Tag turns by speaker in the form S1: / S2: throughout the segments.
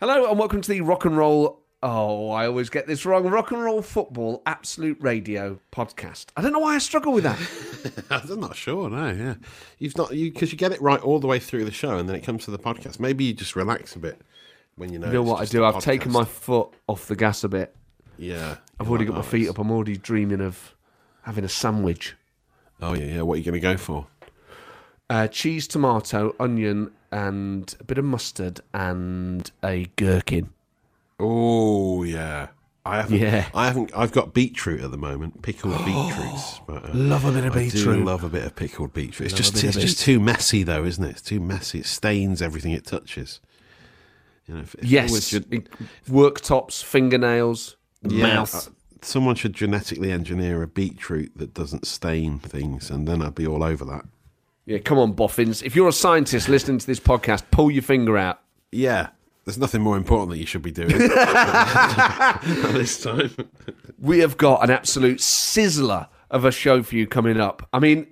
S1: Hello and welcome to the Rock and Roll. Oh, I always get this wrong. Rock and Roll Football Absolute Radio podcast. I don't know why I struggle with that.
S2: I'm not sure. No, yeah, you've not you because you get it right all the way through the show, and then it comes to the podcast. Maybe you just relax a bit when you know.
S1: You know what I do? I've taken my foot off the gas a bit.
S2: Yeah,
S1: I've already got my feet up. I'm already dreaming of having a sandwich.
S2: Oh yeah, yeah. What are you going to go for?
S1: Uh, cheese, tomato, onion, and a bit of mustard and a gherkin.
S2: Oh yeah. I haven't.
S1: Yeah.
S2: I haven't. I've got beetroot at the moment, pickled beetroots. But, uh,
S1: Love a bit of
S2: I
S1: beetroot.
S2: do love a bit of pickled beetroot. It's
S1: Love
S2: just it's just too messy though, isn't it? It's too messy. It stains everything it touches. You know, if, if
S1: Yes,
S2: should-
S1: worktops, fingernails,
S2: Yeah,
S1: mouth.
S2: uh, someone should genetically engineer a beetroot that doesn't stain things, and then I'd be all over that.
S1: Yeah, come on, boffins. If you're a scientist listening to this podcast, pull your finger out.
S2: Yeah, there's nothing more important that you should be doing this time.
S1: We have got an absolute sizzler of a show for you coming up. I mean,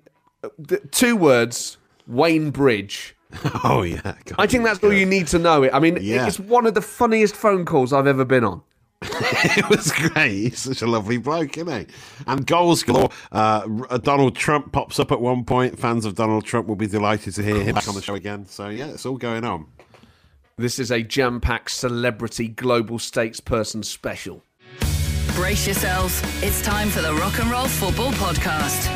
S1: th- two words Wayne Bridge.
S2: oh yeah, God,
S1: I think that's all you need to know. It. I mean,
S2: Yeah.
S1: it's one of the funniest phone calls I've ever been on.
S2: it was great. He's such a lovely bloke, isn't he? And goals galore. Uh, Donald Trump pops up at one point. Fans of Donald Trump will be delighted to hear him back on the show again. So yeah, it's all going on.
S1: This is a jam packed celebrity global stakes person special.
S3: Brace yourselves. It's time for the Rock and Roll Football Podcast.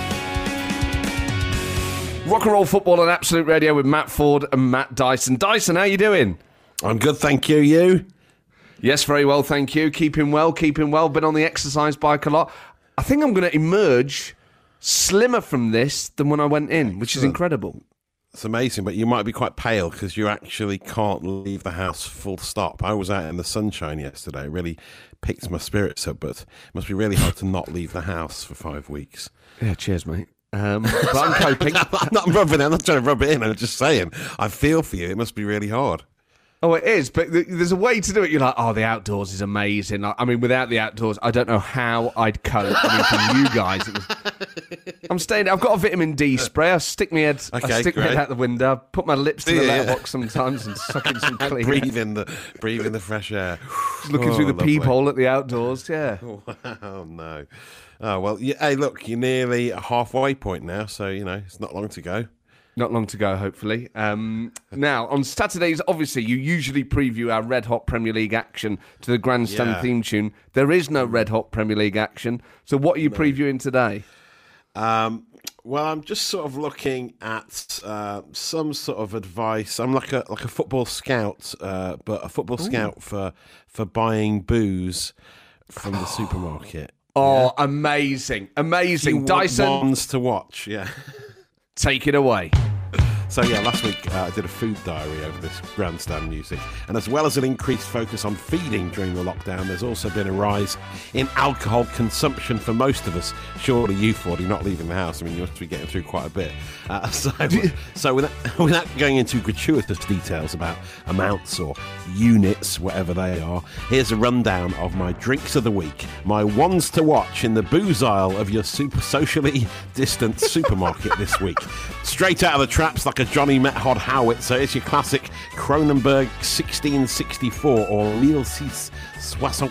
S1: Rock and roll football on Absolute Radio with Matt Ford and Matt Dyson. Dyson, how you doing?
S2: I'm good, thank you. You?
S1: Yes, very well, thank you. Keeping well, keeping well. Been on the exercise bike a lot. I think I'm going to emerge slimmer from this than when I went in, which is incredible.
S2: It's amazing, but you might be quite pale because you actually can't leave the house full stop. I was out in the sunshine yesterday. It really picked my spirits up, but it must be really hard to not leave the house for five weeks.
S1: Yeah, cheers, mate. Um, but I'm coping.
S2: I'm not rubbing it. I'm not trying to rub it in. I'm just saying. I feel for you. It must be really hard.
S1: Oh, it is, but th- there's a way to do it. You're like, oh, the outdoors is amazing. I I mean, without the outdoors, I don't know how I'd cope. I mean, from you guys, it was... I'm staying. I've got a vitamin D spray. I stick my head.
S2: okay, I
S1: stick my head out the window. I Put my lips to the
S2: Yeah.
S1: letterbox sometimes and suck in some clean. air.
S2: breathe in the breathe in the fresh air.
S1: Looking
S2: Oh,
S1: through the
S2: lovely.
S1: peephole at the outdoors. Yeah.
S2: Oh no. Oh well. Yeah, hey, look, you're nearly a halfway point now, so you know it's not long to go.
S1: Not long to go, hopefully. Um, now, on Saturdays, obviously, you usually preview our red hot Premier League action to the grandstand
S2: Yeah.
S1: theme tune. There is no red hot Premier League action. So, what are you previewing today?
S2: Um, well, I'm just sort of looking at uh, some sort of advice. I'm like a like a football scout, uh, but a football scout for for buying booze from the supermarket.
S1: Oh, amazing. Amazing.
S2: You
S1: Dyson,
S2: want to watch, yeah.
S1: take it away.
S2: So yeah, last week uh, I did a food diary over this grandstand music, and as well as an increased focus on feeding during the lockdown, there's also been a rise in alcohol consumption for most of us. Surely you, Ford, you're not leaving the house. I mean, you must be getting through quite a bit. Uh, so, so without, without going into gratuitous details about amounts or units, whatever they are, here's a rundown of my drinks of the week, my ones to watch in the booze aisle of your super socially distant supermarket this week. Straight out of the traps like a Johnny Met Metgod howitzer, it's your classic Kronenbourg 1664 or Lille 6 64.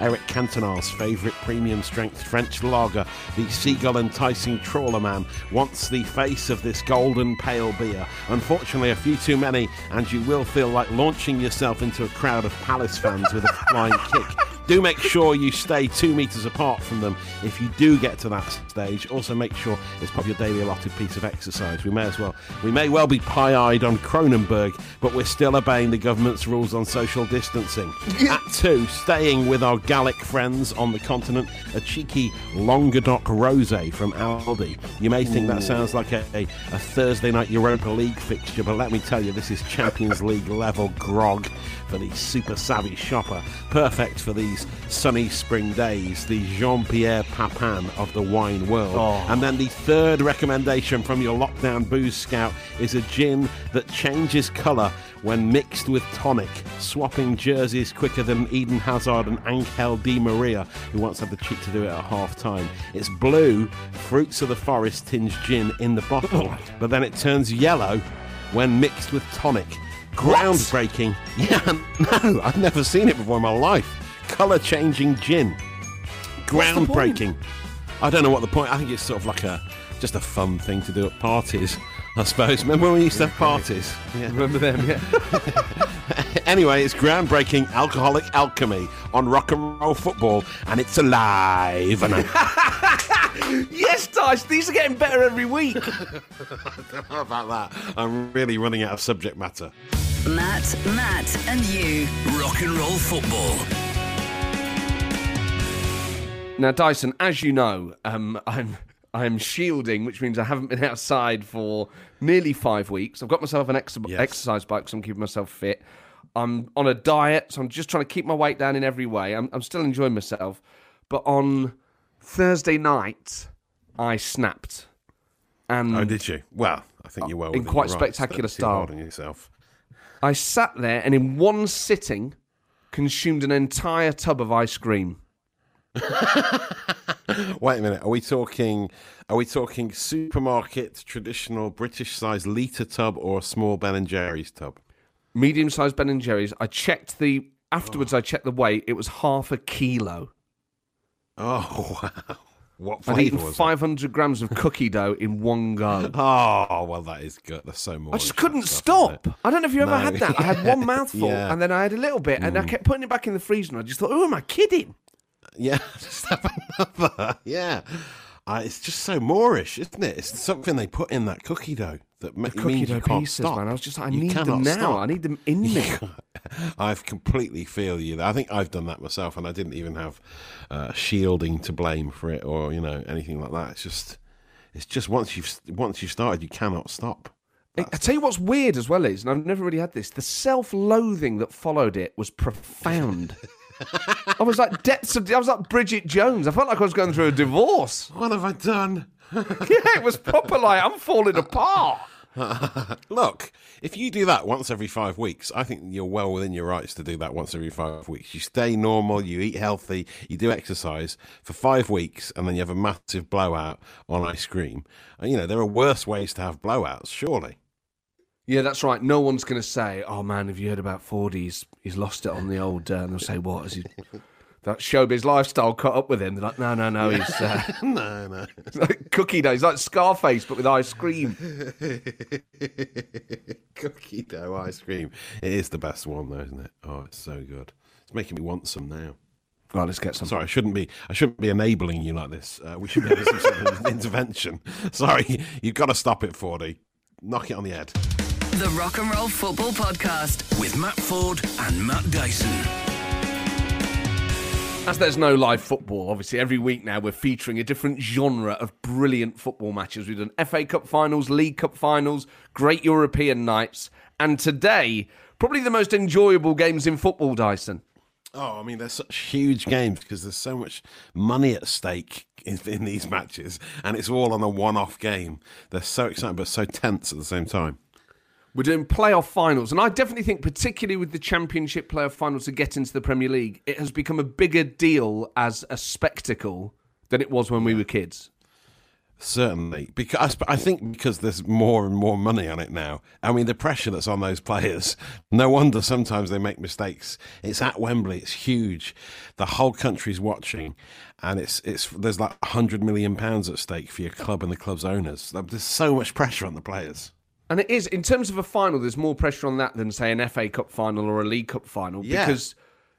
S2: Eric Cantona's favourite premium strength French lager, the seagull enticing trawler man, wants the face of this golden pale beer. Unfortunately, a few too many, and you will feel like launching yourself into a crowd of Palace fans with a flying kick. Do make sure you stay two metres apart from them if you do get to that stage. Also, make sure it's part of your daily allotted piece of exercise. We may as well, we may well be pie-eyed on Kronenbourg, but we're still obeying the government's rules on social distancing. At two, staying with our Gallic friends on the continent, a cheeky Languedoc Rosé from Aldi. You may think that sounds like a, a, a Thursday night Europa League fixture, but let me tell you, this is Champions League level grog for the super savvy shopper. Perfect for these sunny spring days, the Jean Pierre Papin of the wine world. Oh. And then the third recommendation from your lockdown booze scout is a gin that changes colour when mixed with tonic, swapping jerseys quicker than Eden Hazard and Angel Di Maria, who once had the cheek to do it at half time. It's blue, fruits of the forest tinged gin in the bottle, but then it turns yellow when mixed with tonic. Groundbreaking. Yeah, no, I've never seen it before in my life. Colour changing gin. Groundbreaking. I don't know what the point. I think it's sort of like a just a fun thing to do at parties. I suppose. Remember when we used to have parties? Yeah.
S1: Remember them? Yeah.
S2: Anyway, it's groundbreaking alcoholic alchemy on rock and roll football, and it's alive. And I
S1: yes, Dice. These are getting better every week.
S2: don't know about that. I'm really running out of subject matter.
S3: Matt, Matt, and you.
S4: Rock and roll football.
S1: Now, Dyson, as you know, um, I'm I'm shielding, which means I haven't been outside for nearly five weeks. I've got myself an ex-
S2: Yes.
S1: exercise bike, so I'm keeping myself fit. I'm on a diet, so I'm just trying to keep my weight down in every way. I'm, I'm still enjoying myself, but on Thursday night, I snapped, and
S2: Oh, did you? Well, I think you're well
S1: in quite spectacular
S2: Don't be too
S1: style.
S2: hard on yourself.
S1: I sat there and in one sitting consumed an entire tub of ice cream.
S2: Wait a minute. Are we talking? Are we talking supermarket traditional British size liter tub or a small Ben and Jerry's tub?
S1: medium sized Ben and Jerry's. I checked the afterwards. I checked the weight. It was half a kilo.
S2: Oh wow! What
S1: I'd eaten
S2: was it?
S1: 500 grams of cookie dough in one go.
S2: Oh well, that is good. That's so much.
S1: I just couldn't stop. I don't know if you ever
S2: No.
S1: had that. I had one mouthful
S2: Yeah. Mm.
S1: and then I had a little bit, and I kept putting it back in the freezer. And I just thought, "Who am I kidding?"
S2: Yeah, just have another. Yeah, uh, it's just so Moorish, isn't it? It's something they put in that cookie dough that ma-
S1: Cookie
S2: means
S1: dough
S2: you can't
S1: pieces,
S2: stop.
S1: man. I was just like, I
S2: You
S1: need them now.
S2: stop.
S1: I need them in me.
S2: I've completely feel you. I think I've done that myself, and I didn't even have uh, shielding to blame for it, or you know anything like that. It's just, it's just once you've once you've started, you cannot stop.
S1: I I tell you what's weird as well is, and I've never really had this, the self loathing that followed it was profound. I was like depths of, I was like Bridget Jones. I felt like I was going through a divorce.
S2: What have I done?
S1: Yeah, it was proper like, I'm falling apart.
S2: Look, if you do that once every five weeks, I think you're well within your rights to do that once every five weeks. You stay normal, you eat healthy, you do exercise for five weeks, and then you have a massive blowout on ice cream. And, you know, there are worse ways to have blowouts, surely.
S1: Yeah, that's right. No one's going to say, "Oh man, have you heard about Ford? He's he's lost it on the old." Uh, and they'll say, "What is he?" That showbiz lifestyle caught up with him. They're like, "No, no, no. He's uh,
S2: no, no.
S1: it's like cookie dough. He's like Scarface, but with ice cream."
S2: Cookie dough ice cream. It is the best one, though, isn't it? Oh, it's so good. It's making me want some now.
S1: Right, let's get some.
S2: Sorry, I shouldn't be. I shouldn't be enabling you like this. Uh, we should be having some sort of intervention. Sorry, you've got to stop it, Fordy. Knock it on the head.
S3: The Rock and Roll Football Podcast.
S4: With Matt Ford and Matt Dyson.
S1: As there's no live football, obviously every week now we're featuring a different genre of brilliant football matches. We've done FA Cup finals, League Cup finals, great European nights, and today probably the most enjoyable games in football. Dyson.
S2: Oh, I mean, they're such huge games because there's so much money at stake in, in these matches, and it's all on a one-off game. They're so exciting, but so tense at the same time.
S1: We're doing playoff finals, and I definitely think, particularly with the Championship playoff finals to get into the Premier League, it has become a bigger deal as a spectacle than it was when we were kids.
S2: Certainly, because I think because there's more and more money on it now. I mean, the pressure that's on those players. No wonder sometimes they make mistakes. It's at Wembley. It's huge. The whole country's watching, and it's it's there's like hundred million pounds at stake for your club and the club's owners. There's so much pressure on the players.
S1: And it is, in terms of a final, there's more pressure on that than, say, an FA Cup final or a League Cup final
S2: Yeah.
S1: because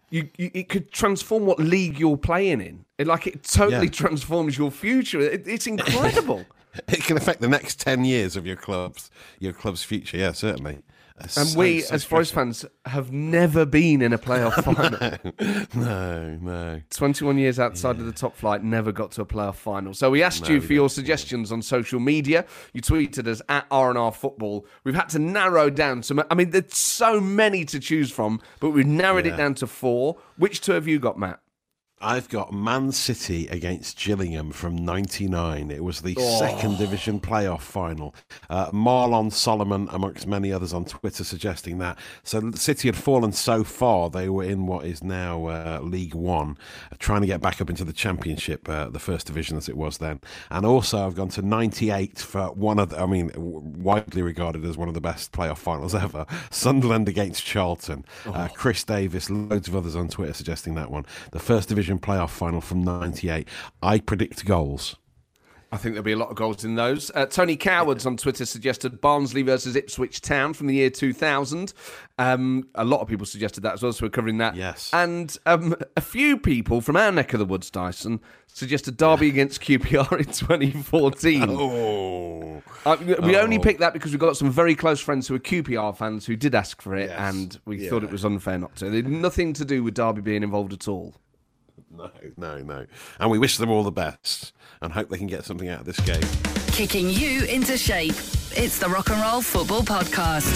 S1: you, you it could transform what league you're playing in. It, like, it totally
S2: Yeah.
S1: transforms your future. It, it's incredible.
S2: It can affect the next ten years of your club's your club's future. Yeah, certainly.
S1: And
S2: so-
S1: we,
S2: so
S1: as Forest fans, have never been in a playoff final.
S2: no, no.
S1: 21 years outside of the top flight, never got to a playoff final. So we asked you for your suggestions on social media. You tweeted us at R&R Football. We've had to narrow down some. I mean, there's so many to choose from, but we've narrowed it down to four. Which two have you got, Matt?
S2: I've got Man City against Gillingham from '99. It was the second division playoff final. Uh, Marlon Solomon, amongst many others on Twitter, suggesting that. So City had fallen so far they were in what is now uh, League One, trying to get back up into the Championship, uh, the first division as it was then. And also I've gone to '98 for one of, the, I mean, widely regarded as one of the best playoff finals ever. Sunderland against Charlton. Uh, Chris Davis, loads of others on Twitter suggesting that one. The first division playoff final from '98. I predict goals.
S1: I think there'll be a lot of goals in those. Uh, Tony Cowards on Twitter suggested Barnsley versus Ipswich Town from the year 2000. Um, a lot of people suggested that as well, so we're covering that.
S2: Yes.
S1: And um, a few people from our neck of the woods, Dyson, suggested Derby against QPR in 2014.
S2: Oh,
S1: Uh, we we only picked that because we've got some very close friends who are QPR fans who did ask for it,
S2: Yes.
S1: and we
S2: Yeah.
S1: thought it was unfair not to. It had nothing to do with Derby being involved at all.
S2: no, no, no. And we wish them all the best and hope they can get something out of this game.
S3: Kicking you into shape. It's the Rock and Roll Football Podcast.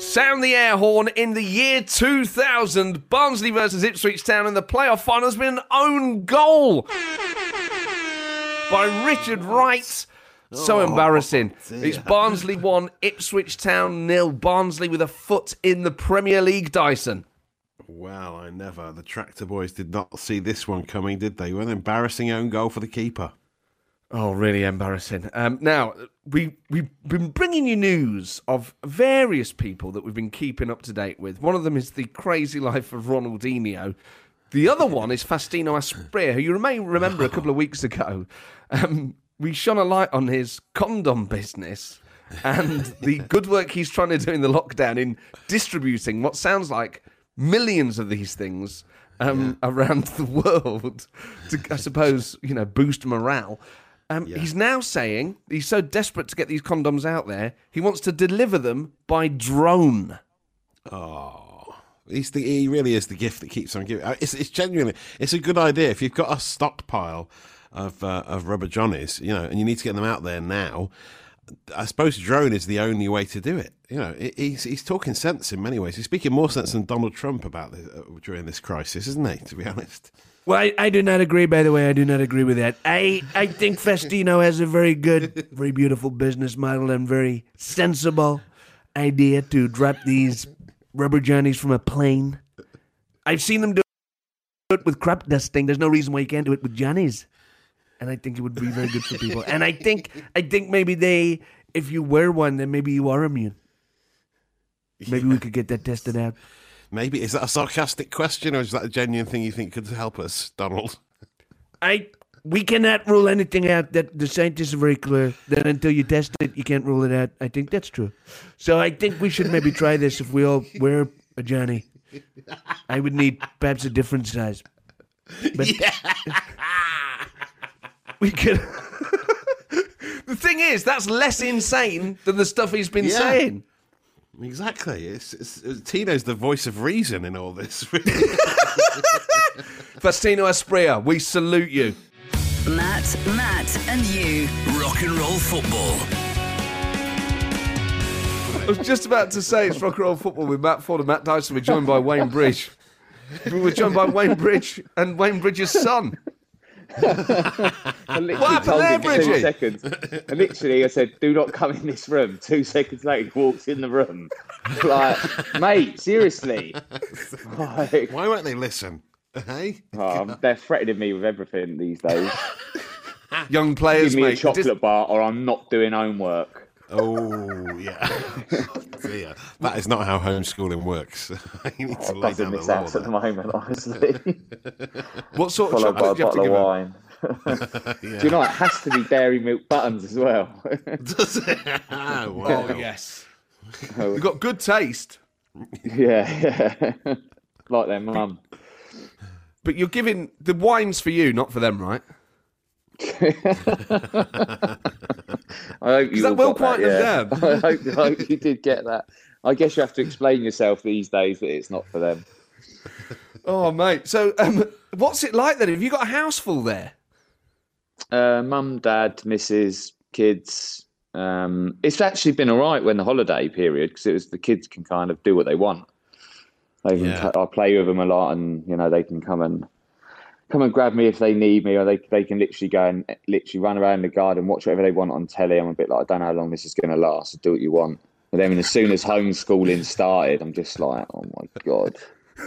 S1: Sound the air horn in the year 2000. Barnsley versus Ipswich Town in the playoff final has been an own goal by Richard Wright. So oh, embarrassing. It's Barnsley 1, Ipswich Town nil. Barnsley with a foot in the Premier League, Dyson.
S2: Well, I never. The Tractor Boys did not see this one coming, did they? An embarrassing own goal for the keeper.
S1: Oh, really embarrassing. Um, now, we, we've been bringing you news of various people that we've been keeping up to date with. One of them is the crazy life of Ronaldinho. The other one is Faustino Asprilla, who you may remember a couple of weeks ago. Um, we shone a light on his condom business and the good work he's trying to do in the lockdown in distributing what sounds like millions of these things um, around the world to, I suppose, you know, boost morale. Um, He's now saying he's so desperate to get these condoms out there, he wants to deliver them by drone.
S2: Oh, he's the, he really is the gift that keeps on giving. Uh, It's, it's genuinely, it's a good idea. If you've got a stockpile of uh, of rubber johnnies, you know, and you need to get them out there now, I suppose drone is the only way to do it. You know, he's he's talking sense in many ways. He's speaking more sense than Donald Trump about this uh, during this crisis, isn't he? To be honest.
S5: Well, I, I do not agree. By the way, I do not agree with that. I I think Faustino has a very good, very beautiful business model and very sensible idea to drop these rubber johnnies from a plane. I've seen them do it with crop dusting. There's no reason why you can't do it with johnnies, and I think it would be very good for people. And I think I think maybe they, if you wear one, then maybe you are immune. Maybe we could get that tested out.
S2: Maybe is that a sarcastic question, or is that a genuine thing you think could help us, Donald?
S5: I we cannot rule anything out. That the scientists are very clear that until you test it, you can't rule it out. I think that's true. So I think we should maybe try this if we all wear a Johnny. I would need perhaps a different size. But
S1: We could. the thing is, that's less insane than the stuff he's been
S2: Yeah.
S1: saying.
S2: Exactly. It's, it's, it's Tino's the voice of reason in all this.
S1: Faustino Asprilla, we salute you.
S3: Matt, Matt, and you.
S4: Rock and roll football.
S1: I was just about to say it's rock and roll football with Matt Ford and Matt Dyson. We're joined by Wayne Bridge. We're joined by Wayne Bridge and Wayne Bridge's son.
S6: I literally
S1: What happened there,
S6: him two seconds. And literally, I said, "Do not come in this room." Two seconds later, he walks in the room, like, "Mate, seriously." Like,
S2: Why won't they listen? Hey?
S6: oh, they're threatening me with everything these days.
S1: Young players,
S6: Give me a chocolate
S1: Just-
S6: bar, or I'm not doing homework.
S2: Oh, yeah. Dear. That is not how homeschooling works. you need to
S6: It
S2: lay down the law.
S6: out at the moment, honestly.
S1: what sort of
S6: Followed by
S1: chocolate do you have to give
S6: of
S1: him?
S6: wine. Do you know it has to be dairy milk buttons as well?
S2: Does it? Ah, oh, wow.
S1: Oh, yes. You've got good taste,
S6: yeah, yeah. like their mum.
S1: but you're giving the wine's for you, not for them, right?
S6: I hope you
S1: that will
S6: got
S1: quieten
S6: that,
S1: them
S6: yeah. I hope, I hope you did get that. I guess you have to explain yourself these days that it's not for them.
S1: Oh, mate. So, um, what's it like then? Have you got a house full there?
S6: Uh, Mum, dad, Mrs, kids. Um, it's actually been all right when the holiday period because it was the kids can kind of do what they want. They can
S2: Yeah.
S6: I play with them a lot, and you know they can come and come and grab me if they need me, or they they can literally go and literally run around the garden, watch whatever they want on telly. I'm a bit like, I don't know how long this is going to last. So do what you want. But then, as soon as homeschooling started, I'm just like, oh my god. do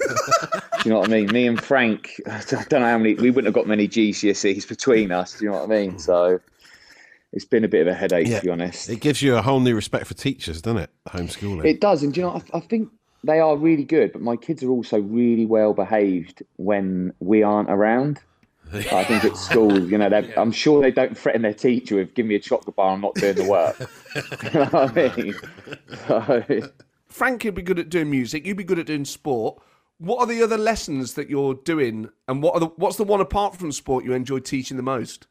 S6: you know what I mean? Me and Frank, I don't know how many. We wouldn't have got many GCSEs between us. Do you know what I mean? So it's been a bit of a headache,
S2: Yeah.
S6: to be honest.
S2: It gives you a whole new respect for teachers, doesn't it? Homeschooling.
S6: It does, and do you know, I, I think they are really good. But my kids are also really well behaved when we aren't around. I think at school, you know, they're- I'm sure they don't threaten their teacher with "Give me a chocolate bar, I'm not doing the work." you know what I mean? So,
S1: Frank, you'd be good at doing music. You'd be good at doing sport. What are the other lessons that you're doing, and what are the, what's the one apart from sport you enjoy teaching the most?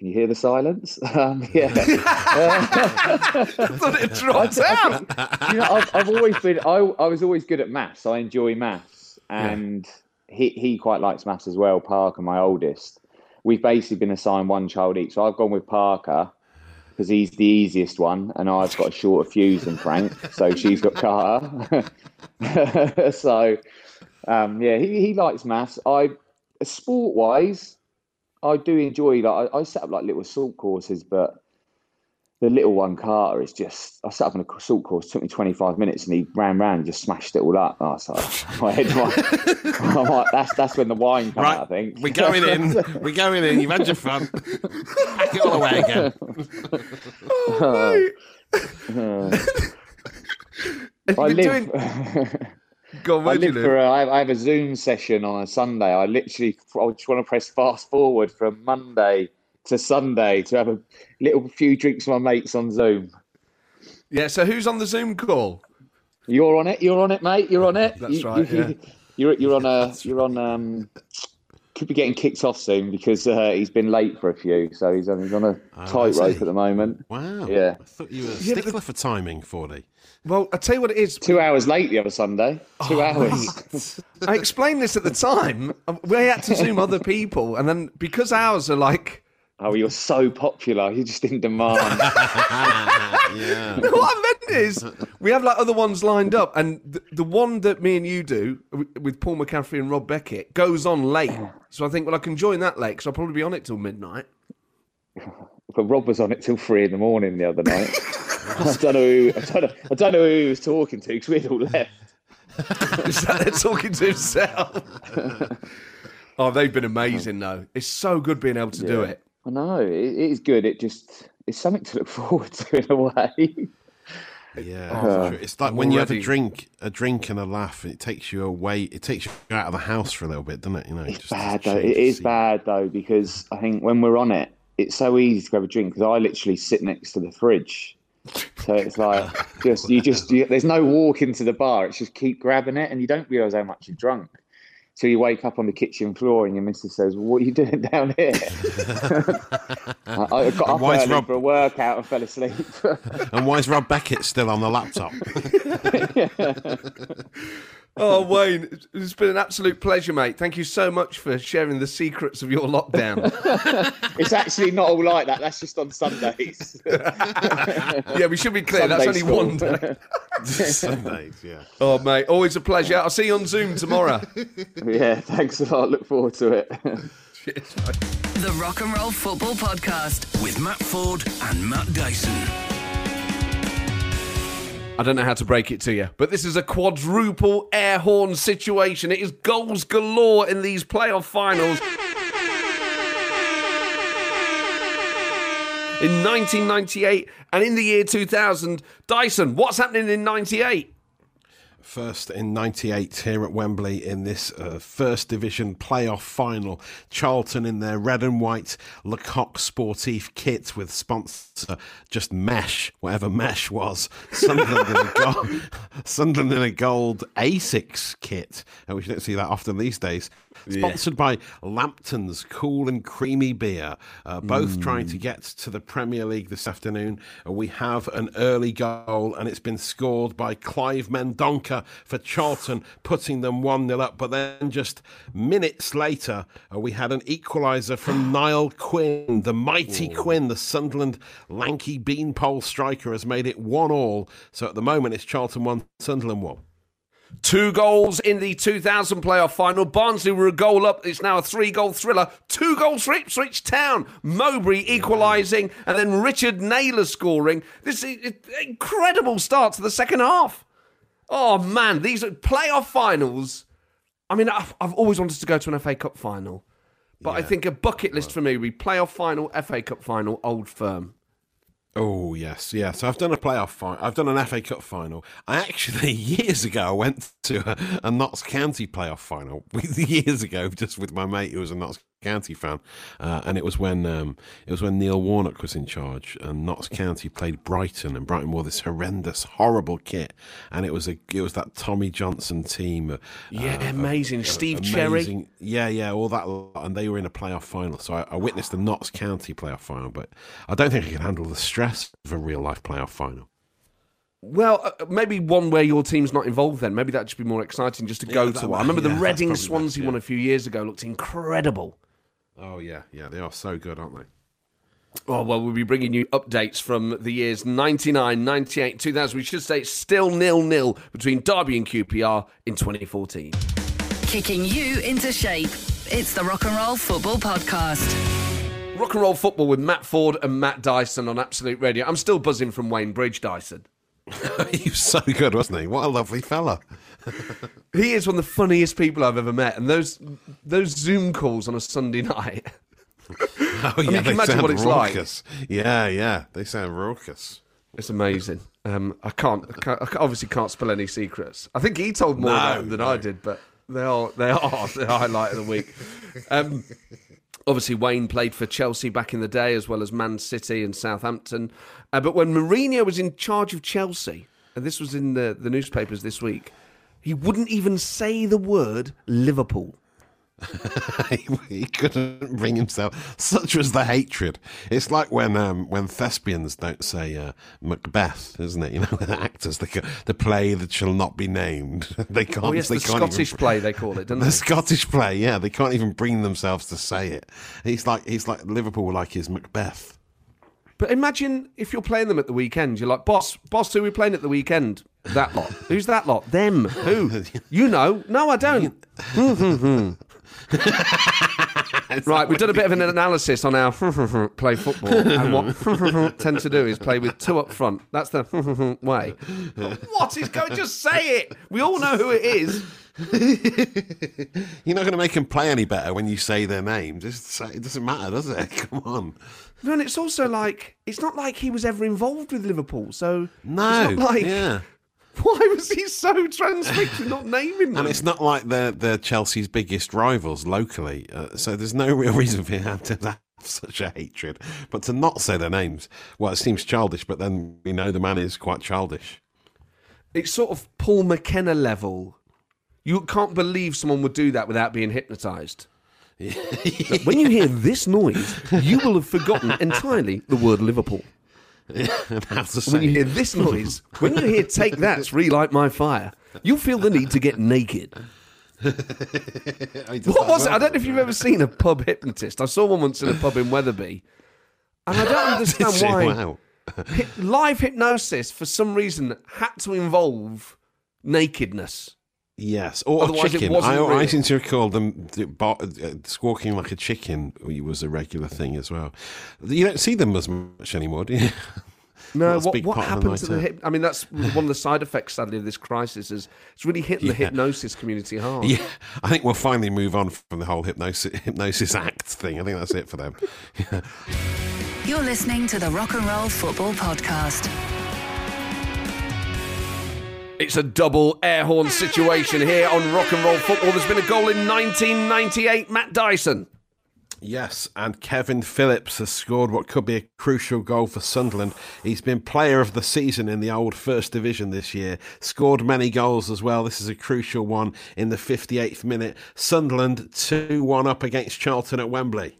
S6: Can you hear the silence? Um, yeah.
S1: I thought it dropped out.
S6: you know, I've, I've always been. I, I was always good at maths. I enjoy maths, and he he quite likes maths as well. Parker, my oldest, we've basically been assigned one child each. So I've gone with Parker because he's the easiest one, and I've got a shorter fuse than Frank. So she's got Carter. so um, yeah, he, he likes maths. I sport wise, I do enjoy like I, I set up like little salt courses, but the little one Carter is just I set up on a salt course, took me 25 minutes and he ran round and just smashed it all up. I was like, my head might, I'm like, that's that's when the wine come out, I think.
S2: we're going in. We're going in. You've had your fun. Pack it all away again.
S6: Oh, I
S1: You're
S6: live
S1: doing-
S6: I
S1: where do you
S6: live for a, I have- a Zoom session on a Sunday. I literally I just want to press fast forward from Monday to Sunday to have a little few drinks with my mates on Zoom.
S1: Yeah. So who's on the Zoom call?
S6: You're on it. You're on it, mate. You're on it.
S1: That's
S6: You-
S1: right,
S6: you-
S1: yeah.
S6: You're you're on a you're on um. Could be getting kicked off soon because uh, he's been late for a few, so he's on, he's on a
S2: Oh,
S6: tightrope at the moment.
S2: Wow.
S6: Yeah.
S2: I thought you were a
S1: Yeah,
S2: stickler for timing, Fordy.
S1: Well, I tell you what it is.
S6: Two hours late the other Sunday. Oh, Two
S1: Oh,
S6: hours.
S1: I explained this at the time. We had to Zoom other people, and then because ours are like
S6: Oh, you're so popular. You're just in demand.
S2: Yeah.
S1: what I meant is we have like other ones lined up, and the, the one that me and you do with Paul McCaffrey and Rob Beckett goes on late. So I think, well, I can join that late because I'll probably be on it till midnight.
S6: But Rob was on it till three in the morning the other night. I don't know. Who, I don't know. I don't know who he was talking to because we'd all left.
S1: Is that there talking to himself? oh, they've been amazing though. It's so good being able to do
S6: Yeah.
S1: it.
S6: I know it, it is good. It just it's something to look forward to in a way.
S2: Yeah,
S6: Uh,
S2: it's true. it's like when you have a
S1: already-
S2: drink, a drink and a laugh. It takes you away. It takes you out of the house for a little bit, doesn't it? You know,
S6: It's
S2: just
S6: bad
S2: a
S6: though.
S2: shame
S6: It
S2: to
S6: is
S2: see.
S6: bad though because I think when we're on it, it's so easy to grab a drink because I literally sit next to the fridge. So it's like just you just you, there's no walk into the bar. It's just keep grabbing it, and you don't realise how much you've drunk. So you wake up on the kitchen floor, and your missus says, well, "What are you doing down here?" I, I got up early
S2: Rob-
S6: for a workout and fell asleep.
S2: And why is Rob Beckett still on the laptop?
S1: Oh, Wayne, it's- it's been an absolute pleasure, mate. Thank you so much for sharing the secrets of your lockdown.
S6: it's actually not all like that. That's just on Sundays.
S1: yeah, we should be clear. That's
S6: Sunday
S1: only one day.
S2: Sundays, yeah.
S1: Oh, mate, always a pleasure. I'll see you on Zoom tomorrow.
S6: yeah, thanks a lot. Look forward to it.
S1: Cheers, mate.
S3: The Rock and Roll Football Podcast.
S4: With Matt Ford and Matt Dyson.
S1: I don't know how to break it to you, but this is a quadruple air horn situation. It is goals galore in these playoff finals. In 1998 and in the year 2000, Dyson, what's happening in 98?
S2: First in 98 here at Wembley in this uh, First Division playoff final. Charlton in their red and white Le Coq Sportif kit with sponsor just mesh, whatever mesh was. Sunderland in a gold, Sunderland in a gold Asics kit. Uh, we don't see that often these days. Sponsored by Lambton's Cool and Creamy Beer. Uh, both trying to get to the Premier League this afternoon. Uh, we have an early goal, and it's been scored by Clive Mendonca for Charlton, putting them 1 0 up. But then just minutes later, uh, we had an equaliser from Niall Quinn. The mighty Quinn, the Sunderland lanky beanpole striker, has made it 1 all. So at the moment, it's Charlton 1, Sunderland 1.
S1: Two goals in the 2000 playoff final. Barnsley were a goal up. It's now a three goal thriller. Two goals for Ipswich Town. Mowbray equalising, and then Richard Naylor scoring. This is an incredible start to the second half. Oh, man, these are playoff finals. I mean, I've, I've always wanted to go to an FA Cup final, but I think a bucket list for me would be playoff final, FA Cup final, Old Firm.
S2: Oh yes, yeah. So I've done a playoff final. I've done an FA Cup final. I actually years ago I went to a, a Notts County playoff final years ago, just with my mate who was a Notts County fan, uh, and it was when um, it was when Neil Warnock was in charge, and Notts County played Brighton, and Brighton wore this horrendous, horrible kit, and it was a it was that Tommy Johnson team. uh,
S1: Yeah,
S2: uh,
S1: amazing. Steve Cherry.
S2: Yeah, yeah, all that, lot, and they were in a playoff final. So I, I witnessed the Notts County playoff final, but I don't think I can handle the stress of a real life playoff final.
S1: Well, uh, maybe one where your team's not involved then. Maybe that'd just be more exciting just to go to one. I remember
S2: yeah,
S1: the Reading Swansea
S2: best, yeah.
S1: one a few years ago looked incredible.
S2: Oh yeah, yeah, they are so good, aren't they?
S1: Oh, well, we'll be bringing you updates from the years 99, 98, 2000. We should say it's still nil-nil between Derby and QPR in 2014.
S3: Kicking you into shape. It's the Rock and Roll Football Podcast.
S1: Rock and roll football with Matt Ford and Matt Dyson on Absolute Radio. I'm still buzzing from Wayne Bridge Dyson.
S2: he was so good, wasn't he? What a lovely fella.
S1: He is one of the funniest people I've ever met, and those those Zoom calls on a Sunday night.
S2: Oh yeah,
S1: you can
S2: they
S1: imagine
S2: sound
S1: what it's like.
S2: raucous. Yeah, yeah, they sound raucous.
S1: It's amazing. Um, I can't, I can't, I obviously can't spill any secrets. I think he told more
S2: No,
S1: about them than I did, but they are they are the highlight of the week. Um, obviously, Wayne played for Chelsea back in the day, as well as Man City and Southampton. Uh, but when Mourinho was in charge of Chelsea, and this was in the, the newspapers this week, he wouldn't even say the word Liverpool.
S2: he, couldn't bring himself. Such was the hatred. It's like when um, when thespians don't say uh, Macbeth, isn't it? You know, the actors, the the play that shall not be named. They can't.
S1: Oh yes,
S2: they
S1: the
S2: can't even-
S1: Scottish play they call it, don't
S2: The
S1: they?
S2: Scottish play, yeah, they can't even bring themselves to say it. He's like he's like Liverpool, like his Macbeth.
S1: But imagine if you're playing them at the weekend. You're like, boss, boss, who are we playing at the weekend? That lot. Who's that lot? Them. Who? You know? No, I don't. right, we've done a bit of an analysis on our play football, and what tend to do is play with two up front. That's the way. What is going? Just say it. We all know who it is.
S2: You're not going to make them play any better when you say their names. Just say, it doesn't matter, does it? Come on.
S1: No, and it's also like it's not like he was ever involved with Liverpool. So
S2: No.
S1: like
S2: yeah.
S1: why was he so transfixed not naming them?
S2: And it's not like they're, they're Chelsea's biggest rivals locally, uh, so there's no real reason for him to have such a hatred. But to not say their names, well, it seems childish, but then we know the man is quite childish.
S1: it's sort of Paul McKenna level. You can't believe someone would do that without being hypnotized. When you hear this noise, you will have forgotten entirely the word Liverpool.
S2: And how to
S1: When you hear this noise, when you hear "Take That's Relight My Fire," you'll feel the need to get naked. What was it? I don't know if you've ever seen a pub hypnotist. I saw one once in a pub in Wetherby, and I don't understand why
S2: Wow.
S1: Hy- live hypnosis for some reason had to involve nakedness.
S2: Yes, or
S1: Otherwise
S2: a
S1: it
S2: chicken.
S1: wasn't
S2: I, I
S1: real.
S2: seem to recall them d- bo- uh, squawking like a chicken was a regular thing as well. You don't see them as much anymore, do you?
S1: No,
S2: That's
S1: what, what
S2: part of the
S1: happened to the hip? I mean, that's one of the side effects, sadly, of this crisis. Is it's really hit the hypnosis community hard.
S2: Yeah, I think we'll finally move on from the whole hypnosis, hypnosis act thing. I think that's it for them.
S3: You're listening to the Rock and Roll Football Podcast.
S1: It's a double air horn situation here on Rock and Roll Football. There's been a goal in 1998. Matt Dyson.
S2: Yes, and Kevin Phillips has scored what could be a crucial goal for Sunderland. He's been player of the season in the old First Division this year, scored many goals as well. This is a crucial one in the 58th minute. Sunderland 2 1 up against Charlton at Wembley.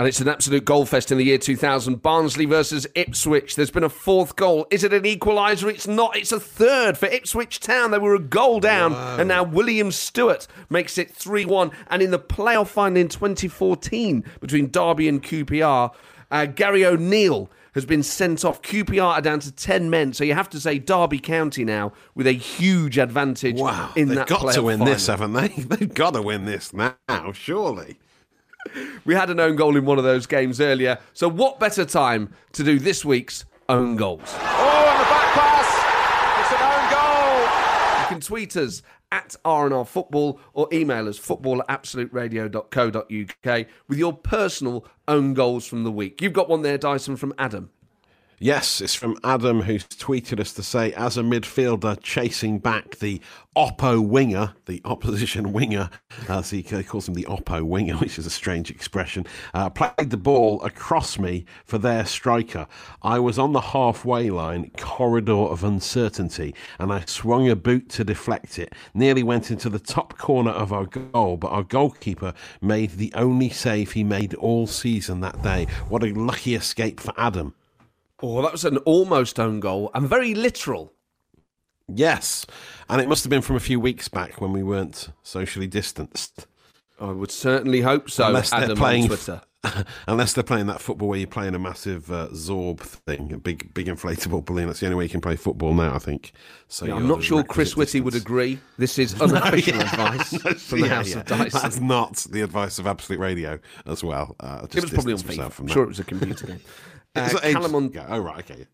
S1: And it's an absolute goal fest in the year 2000. Barnsley versus Ipswich. There's been a fourth goal. Is it an equaliser? It's not. It's a third for Ipswich Town. They were a goal down. And now William Stewart makes it 3 1. And in the playoff final in 2014 between Derby and QPR, Uh, Gary O'Neil has been sent off. QPR are down to 10 men, so you have to say Derby County now with a huge advantage
S2: Wow,
S1: in
S2: they've
S1: that
S2: got to win this, haven't they? They've got to win this now, surely.
S1: We had an own goal in one of those games earlier, so what better time to do this week's own goals?
S7: Oh, and the back pass. It's an own goal.
S1: You can tweet us at RNR Football or email us football at absoluteradio.co.uk with your personal own goals from the week. You've got one there, Dyson, from Adam.
S2: Yes, it's from Adam who's tweeted us to say, as a midfielder chasing back the Oppo winger, the opposition winger, as he calls him the Oppo winger, which is a strange expression, uh, played the ball across me for their striker. I was on the halfway line, corridor of uncertainty, and I swung a boot to deflect it. Nearly went into the top corner of our goal, but our goalkeeper made the only save he made all season that day. What a lucky escape for Adam.
S1: Oh, that was an almost own goal and very literal.
S2: Yes, and it must have been from a few weeks back when we weren't socially distanced.
S1: I would certainly hope so,
S2: Unless they're playing-
S1: on Twitter.
S2: Unless they're playing that football where you're playing a massive uh, Zorb thing, a big, big inflatable balloon. That's the only way you can play football now, I think. So
S1: Yeah, I'm not sure Chris Whitty would agree. This is unofficial advice from the
S2: Yeah,
S1: House
S2: yeah.
S1: of Dyson.
S2: That's not the advice of Absolute Radio as well. Uh, just
S1: it was probably on
S2: distance
S1: FIFA. Sure it was a computer game. Uh, Callum, on,
S2: ago. Oh, right, okay.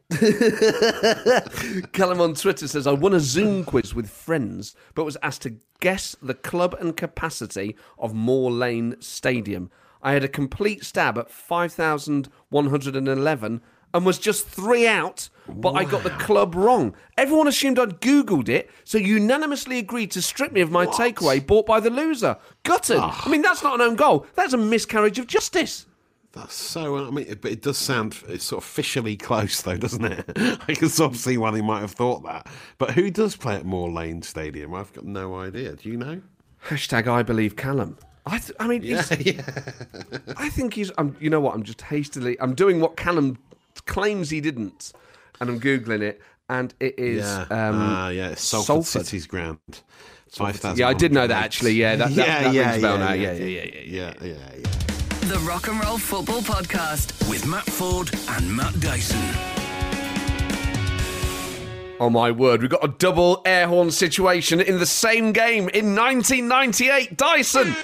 S1: Callum on Twitter says, I won a Zoom quiz with friends, but was asked to guess the club and capacity of Moor Lane Stadium. I had a complete stab at 5,111 and was just three out, but I got the club wrong. Everyone assumed I'd Googled it, so unanimously agreed to strip me of my takeaway bought by the loser. Gutted.
S2: Ah.
S1: I mean, that's not an own goal. That's a miscarriage of justice.
S2: That's so. I mean, it- but it does sound it's sort of officially close, though, doesn't it? I can sort of see why they might have thought that. But who does play at Moor Lane Stadium? I've got no idea. Do you know?
S1: Hashtag I believe Callum. I, th- I mean, he's, I think he's. I'm, you know what? I'm just hastily. I'm doing what Callum claims he didn't, and I'm googling it, and it is.
S2: Yeah,
S1: Um,
S2: Ah, yeah, it's Salford,
S1: Salford.
S2: City's ground. Five thousand.
S1: yeah, I did know that actually. Yeah, that, that,
S2: yeah,
S1: that
S2: yeah,
S1: rings a bell
S2: yeah,
S1: now.
S2: yeah,
S1: Yeah, yeah, yeah, yeah.
S2: yeah, yeah, yeah.
S3: The Rock and Roll Football Podcast.
S4: With Matt Ford and Matt Dyson.
S1: Oh my word, we've got a double air horn situation in the same game in 1998. Dyson.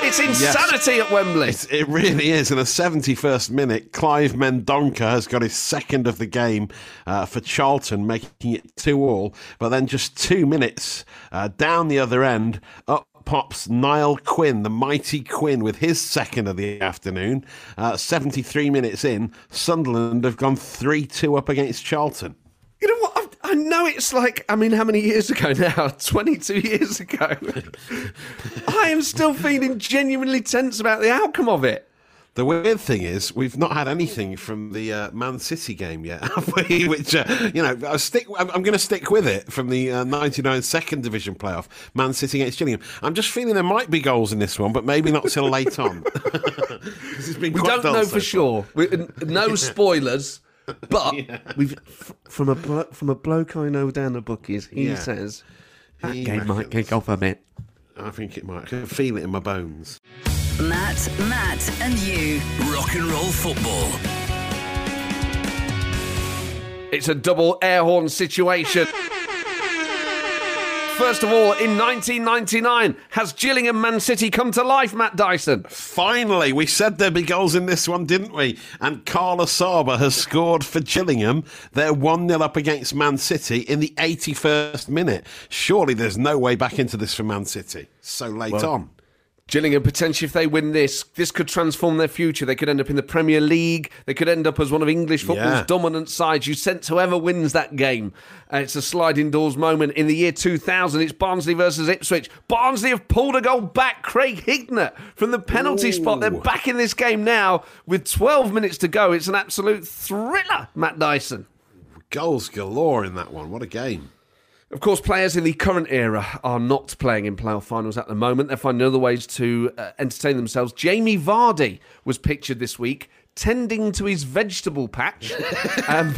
S1: It's insanity at Wembley.
S2: It's, it really is. In the 71st minute, Clive Mendonca has got his second of the game uh, for Charlton, making it 2 all. But then just two minutes uh, down the other end, up pops Niall Quinn, the mighty Quinn, with his second of the afternoon. Uh, 73 minutes in, Sunderland have gone 3 2 up against Charlton.
S1: You know what? I, I know it's like, I mean, how many years ago now? 22 years ago. I am still feeling genuinely tense about the outcome of it.
S2: The weird thing is, we've not had anything from the uh, Man City game yet, have we? Which, uh, you know, I stick. I'm, I'm going to stick with it from the uh, 99 second division playoff, Man City against Gillingham. I'm just feeling there might be goals in this one, but maybe not till late on. 'Cause it's been
S1: We don't know
S2: so
S1: for
S2: far.
S1: sure. We, no spoilers. But we've f- from a blo- from a bloke I know down the bookies. He
S2: Yeah.
S1: says that
S2: He
S1: game might kick off a bit.
S2: I think it might. I can feel it in my bones.
S3: Matt, Matt, and you.
S4: Rock and roll football.
S1: It's a double air horn situation. First of all, in 1999, has Gillingham Man City come to life, Matt Dyson?
S2: Finally, we said there'd be goals in this one, didn't we? And Carl Asaba has scored for Gillingham. They're 1 0 up against Man City in the 81st minute. Surely there's no way back into this for Man City. So late on.
S1: Gillingham potentially, if they win this, this could transform their future. They could end up in the Premier League. They could end up as one of English football's
S2: Yeah.
S1: dominant sides. You sense whoever wins that game. Uh, it's a sliding doors moment. In the year 2000, it's Barnsley versus Ipswich. Barnsley have pulled a goal back. Craig Hignett from the penalty spot. They're back in this game now with 12 minutes to go. It's an absolute thriller, Matt Dyson.
S2: Goals galore in that one. What a game.
S1: Of course, players in the current era are not playing in playoff finals at the moment. They're finding other ways to uh, entertain themselves. Jamie Vardy was pictured this week tending to his vegetable patch. Um,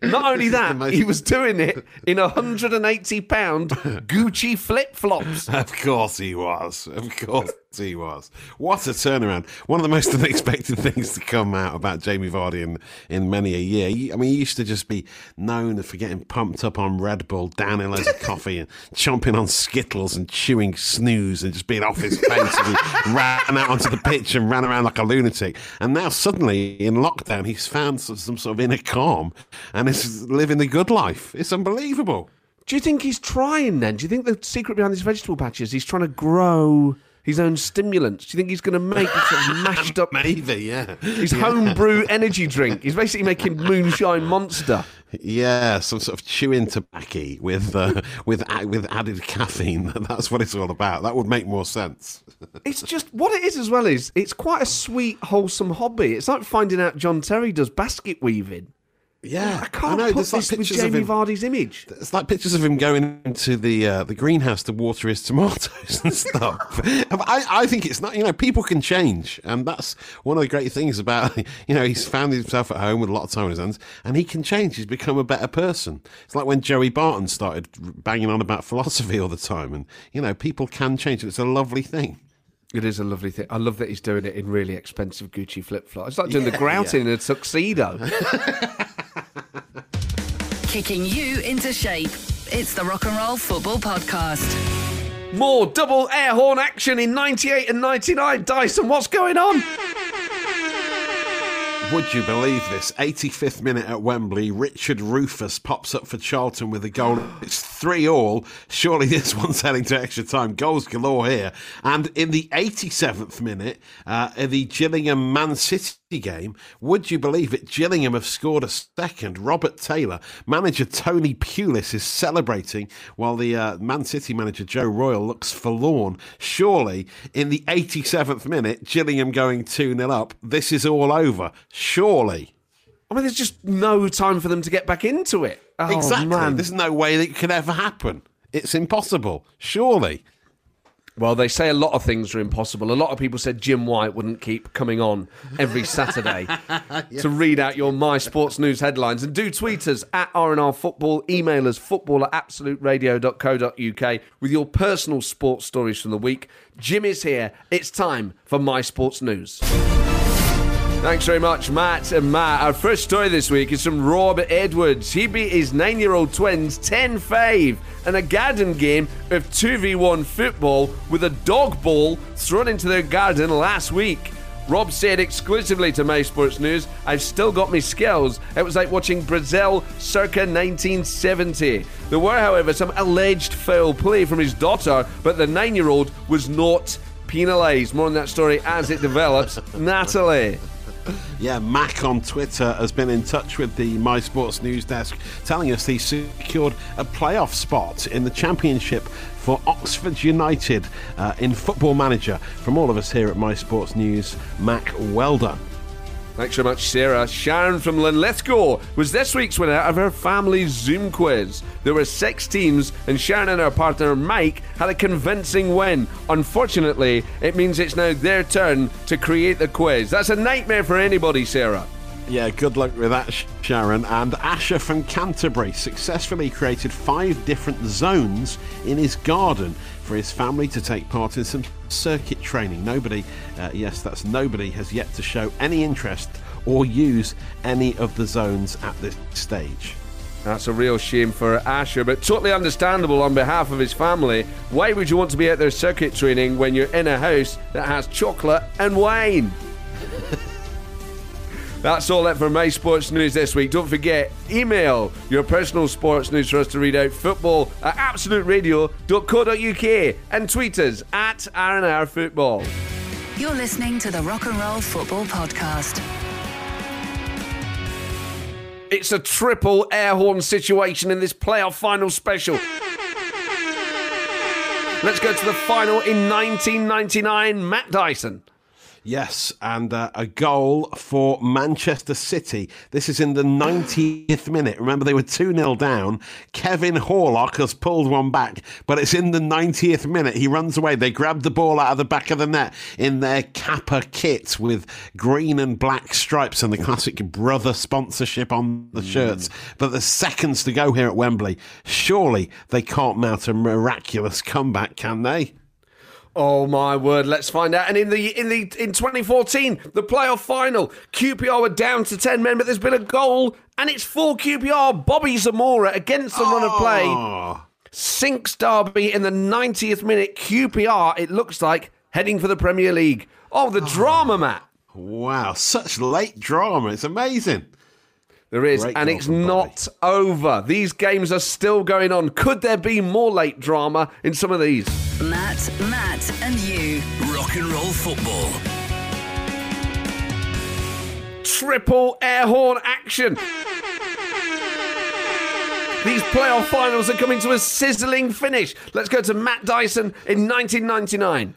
S1: not only that, he was doing it in 180 pound Gucci flip flops.
S2: Of course he was. Of course he was. What a turnaround. One of the most unexpected things to come out about Jamie Vardy in, in many a year. I mean, he used to just be known for getting pumped up on Red Bull, downing loads of coffee and chomping on Skittles and chewing snus and just being off his face. and he ran out onto the pitch and ran around like a lunatic. And now suddenly in lockdown, he's found some, some sort of inner calm and is living the good life. It's unbelievable.
S1: Do you think he's trying then? Do you think the secret behind his vegetable patches, he's trying to grow his own stimulants? Do you think he's going to make a sort of mashed up
S2: Maybe, yeah.
S1: his homebrew energy drink? He's basically making moonshine monster.
S2: Yeah, some sort of chewing tobacco with uh, with with added caffeine. That's what it's all about. That would make more sense.
S1: It's just what it is as well is it's quite a sweet, wholesome hobby. It's like finding out John Terry does basket weaving.
S2: Yeah,
S1: I can't I
S2: know.
S1: put
S2: There's like
S1: this with
S2: pictures of
S1: Jamie
S2: him.
S1: Vardy's image.
S2: It's like pictures of him going into the uh, the greenhouse to water his tomatoes and stuff. I, I think it's not. You know, people can change, and that's one of the great things about. You know, he's found himself at home with a lot of time on his hands, and he can change. He's become a better person. It's like when Joey Barton started banging on about philosophy all the time, and you know, people can change. It's a lovely thing.
S1: It is a lovely thing. I love that he's doing it in really expensive Gucci flip flops. It's like doing the grouting
S2: yeah.
S1: in a tuxedo.
S3: Kicking you into shape. It's the Rock and Roll Football Podcast.
S1: More double air horn action in 98 and 99. Dyson, what's going on?
S2: Would you believe this? 85th minute at Wembley, Richard Rufus pops up for Charlton with a goal. It's three all. Surely this one's heading to extra time. Goals galore here. And in the 87th minute, uh, in the Gillingham Man City game, would you believe it? Gillingham have scored a second. Robert Taylor, manager Tony Pulis is celebrating while the uh, Man City manager Joe Royle looks forlorn. Surely in the 87th minute, Gillingham going 2 0 up, this is all over. Surely.
S1: I mean, there's just no time for them to get back into it. Oh,
S2: exactly.
S1: man.
S2: There's no way that it could ever happen. It's impossible. Surely.
S1: Well, they say a lot of things are impossible. A lot of people said Jim White wouldn't keep coming on every Saturday to read out your My Sports News headlines. And do tweet us at RNR Football, email us football at absoluteradio.co.uk with your personal sports stories from the week. Jim is here. It's time for My Sports News. Thanks very much, Matt and Matt. Our first story this week is from Rob Edwards. He beat his nine year old twins 10 5 in a garden game of 2v1 football with a dog ball thrown into their garden last week. Rob said exclusively to My Sports News, I've still got my skills. It was like watching Brazil circa 1970. There were, however, some alleged foul play from his daughter, but the nine year old was not penalised. More on that story as it develops. Natalie.
S2: Yeah, Mac on Twitter has been in touch with the My Sports News desk, telling us he secured a playoff spot in the Championship for Oxford United uh, in Football Manager. From all of us here at My Sports News, Mac, well done.
S1: Thanks very much, Sarah. Sharon from Linlithgow was this week's winner of her family Zoom quiz. There were six teams, and Sharon and her partner Mike had a convincing win. Unfortunately, it means it's now their turn to create the quiz. That's a nightmare for anybody, Sarah.
S2: Yeah, good luck with that, Sharon. And Asher from Canterbury successfully created five different zones in his garden for his family to take part in some circuit training. Nobody, uh, yes, that's nobody, has yet to show any interest or use any of the zones at this stage.
S1: That's a real shame for Asher, but totally understandable on behalf of his family. Why would you want to be out there circuit training when you're in a house that has chocolate and wine? That's all it for my sports news this week. Don't forget, email your personal sports news for us to read out football at absoluteradio.co.uk and tweet us at RNR Football.
S3: You're listening to the Rock and Roll Football Podcast.
S1: It's a triple air horn situation in this playoff final special. Let's go to the final in 1999. Matt Dyson.
S2: Yes, and uh, a goal for Manchester City. This is in the 90th minute. Remember, they were 2 0 down. Kevin Horlock has pulled one back, but it's in the 90th minute. He runs away. They grab the ball out of the back of the net in their Kappa kit with green and black stripes and the classic brother sponsorship on the shirts. But there's seconds to go here at Wembley. Surely they can't mount a miraculous comeback, can they?
S1: Oh my word! Let's find out. And in the in the in 2014, the playoff final, QPR were down to 10 men, but there's been a goal, and it's for QPR. Bobby Zamora against the run of play
S2: Oh,
S1: sinks Derby in the 90th minute. QPR, it looks like heading for the Premier League. Oh, the ah. drama, Matt.
S2: wow, such late drama. It's amazing.
S1: There is,
S2: Great
S1: and it's
S2: from Bobby.
S1: not over. These games are still going on. Could there be more late drama in some of these?
S3: Matt, Matt, and you.
S4: Rock and roll football.
S1: triple air horn action. These playoff finals are coming to a sizzling finish. Let's go to Matt Dyson in 1999.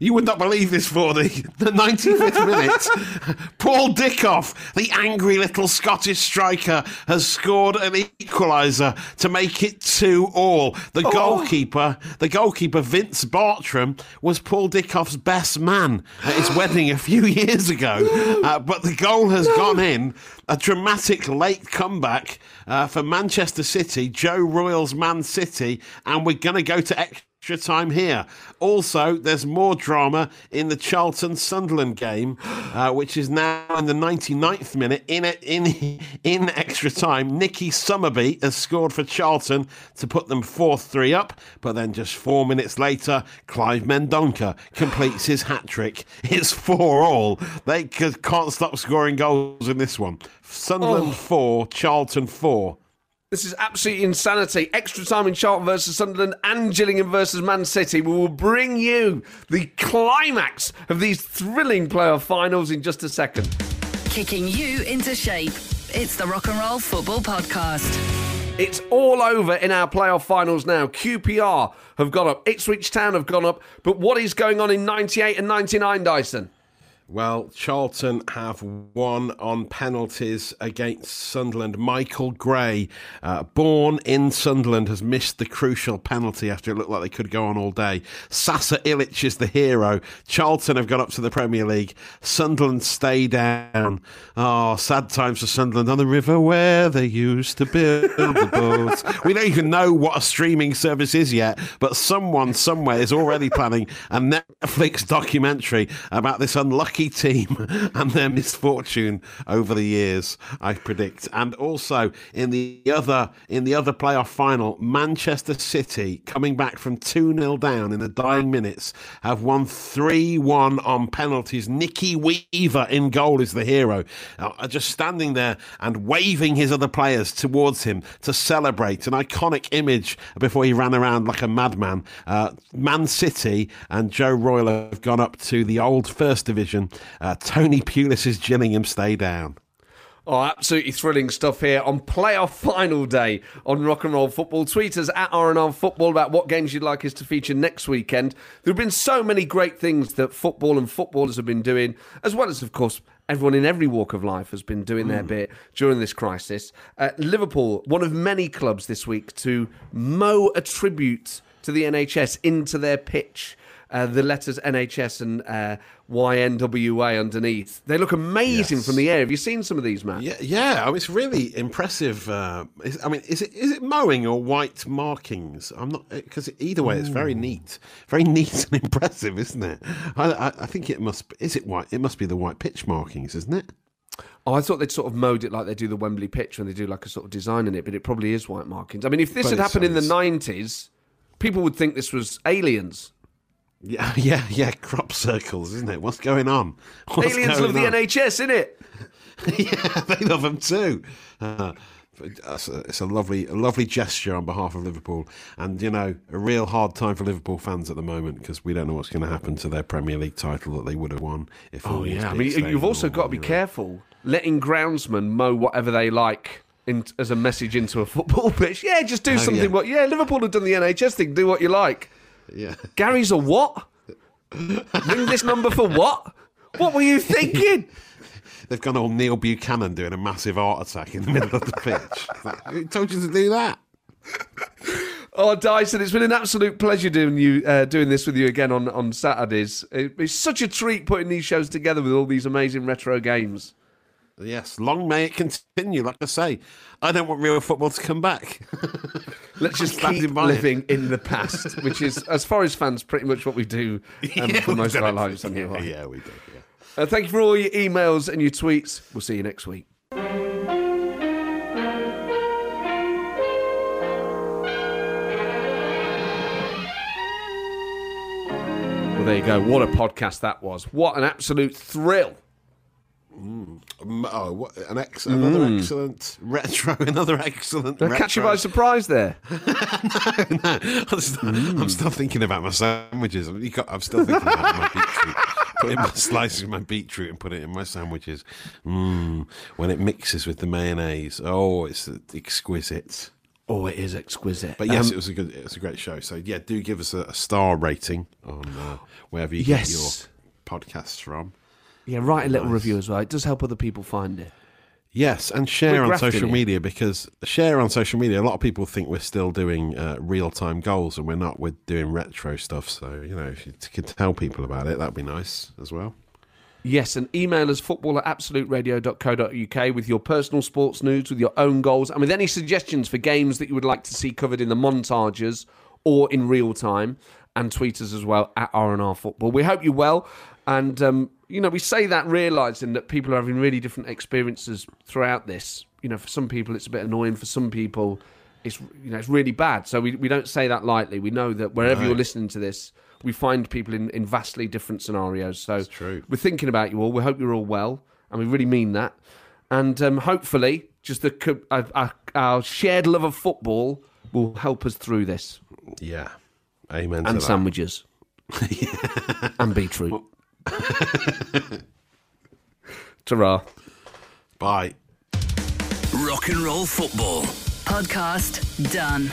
S2: You would not believe this for the, the 95th minute. Paul Dickov, the angry little Scottish striker, has scored an equaliser to make it two all. The goalkeeper, the goalkeeper Vince Bartram, was Paul Dickov's best man at his wedding a few years ago. Uh, but the goal has gone in. A dramatic late comeback uh, for Manchester City, Joe Royle's Man City, and we're going to go to extra extra time here. Also, there's more drama in the Charlton Sunderland game, uh, which is now in the 99th minute. In in in extra time, Nicky Summerbee has scored for Charlton to put them 4 3 up, but then just four minutes later, Clive Mendonca completes his hat trick. It's 4 all. They can't stop scoring goals in this one. Sunderland 4, Charlton 4.
S1: This is absolutely insanity. Extra time in Charlton versus Sunderland and Gillingham versus Man City. We will bring you the climax of these thrilling playoff finals in just a second.
S3: Kicking you into shape. It's the Rock and Roll Football Podcast.
S1: It's all over in our playoff finals now. QPR have gone up, Ipswich Town have gone up, but what is going on in 98 and 99, Dyson?
S2: Well, Charlton have won on penalties against Sunderland. Michael Gray, uh, born in Sunderland, has missed the crucial penalty after it looked like they could go on all day. Sasa Ilic is the hero. Charlton have gone up to the Premier League. Sunderland stay down. Oh, sad times for Sunderland on the river where they used to build the boats. We don't even know what a streaming service is yet, but someone somewhere is already planning a Netflix documentary about this unlucky team and their misfortune over the years, I predict. And also in the other in the other playoff final, Manchester City coming back from 2-0 down in the dying minutes have won 3-1 on penalties. Nicky Weaver in goal is the hero. Uh, just standing there and waving his other players towards him to celebrate an iconic image before he ran around like a madman. Uh, Man City and Joe Royle have gone up to the old First Division. Uh, Tony Pulis's Gillingham stay down.
S1: Oh, absolutely thrilling stuff here on playoff final day on Rock and Roll Football. Tweet us at RNR Football about what games you'd like us to feature next weekend. There have been so many great things that football and footballers have been doing, as well as, of course, everyone in every walk of life has been doing their bit during this crisis. Uh, Liverpool, one of many clubs this week to mow a tribute to the NHS into their pitch. Uh, the letters NHS and uh, YNWA underneath. They look amazing
S2: Yes.
S1: from the air. Have you seen some of these, Matt?
S2: Yeah, yeah. I mean, it's really impressive. Uh, is, I mean, is it is it mowing or white markings? I'm not because either way, it's very neat, very neat and impressive, isn't it? I, I, I think it must. Is it white? It must be the white pitch markings, isn't it?
S1: Oh, I thought they'd sort of mowed it like they do the Wembley pitch when they do like a sort of design in it, but it probably is white markings. I mean, if this
S2: But
S1: had happened in the 90s, people would think this was aliens.
S2: Yeah, yeah, yeah. Crop circles, isn't it? What's going on? What's
S1: aliens
S2: going
S1: love the
S2: on?
S1: NHS, it?
S2: yeah, they love them too. Uh, it's a, it's a lovely, a lovely gesture on behalf of Liverpool, and you know, a real hard time for Liverpool fans at the moment because we don't know what's going to happen to their Premier League title that they would have won if.
S1: Oh, yeah. I mean, you've also got to be careful letting groundsmen mow whatever they like. In, as a message into a football pitch, yeah, just do something.
S2: Oh, yeah.
S1: What? Yeah, Liverpool have done the NHS thing. Do what you like.
S2: Yeah.
S1: Gary's a what? Ring this number for what? What were you thinking?
S2: They've gone all Neil Buchanan doing a massive heart attack in the middle of the pitch. Like, Who told you to do that?
S1: Oh, Dyson, it's been an absolute pleasure doing you uh, doing this with you again on on Saturdays. It- It's such a treat putting these shows together with all these amazing retro games.
S2: Yes, long may it continue. Like I say, I don't want real football to come back.
S1: Let's just keep
S2: it.
S1: living in the past, which is, as far as fans, pretty much what we do um, for most of our lives.
S2: Yeah,
S1: Anyway.
S2: yeah, we do. Yeah.
S1: Uh, thank you for all your emails and your tweets. We'll see you next week. Well, there you go. What a podcast that was. What an absolute thrill.
S2: Um, oh, what, an ex- another excellent retro, another excellent.
S1: Did I catch you by surprise there?
S2: I'm, still, I'm still thinking about my sandwiches. You got- I'm still thinking about my beetroot. Putting my slices of my beetroot and putting it in my sandwiches. Mmm. When it mixes with the mayonnaise. Oh, it's exquisite.
S1: Oh, it is exquisite.
S2: But yes,
S1: Um,
S2: it was a good, it was a great show. So yeah, do give us a, a star rating on uh, wherever you
S1: Yes.
S2: get your podcasts from.
S1: Yeah, write a little review as well. It does help other people find it.
S2: Yes, and share
S1: We're
S2: on social
S1: it.
S2: media because share on social media. A lot of people think we're still doing uh, real time goals, and we're not. We're doing retro stuff. So you know, if you could tell people about it, that'd be nice as well.
S1: Yes, and email us football at absoluteradio.co.uk with your personal sports news, with your own goals, and with any suggestions for games that you would like to see covered in the montages or in real time. And tweet us as well at R&R Football. We hope you're well. And, um, you know, we say that realising that people are having really different experiences throughout this. You know, for some people it's a bit annoying. For some people it's, you know, it's really bad. So we, we don't say that lightly. We know that wherever you're listening to this, we find people in, in vastly different scenarios. So
S2: true.
S1: we're thinking about you all. We hope you're all well, and we really mean that. And um, hopefully, just the our, our, our shared love of football will help us through this.
S2: Yeah, amen.
S1: And
S2: to that.
S1: sandwiches, and beetroot. Ta-ra.
S2: Bye.
S4: Rock and roll football.
S3: Podcast done.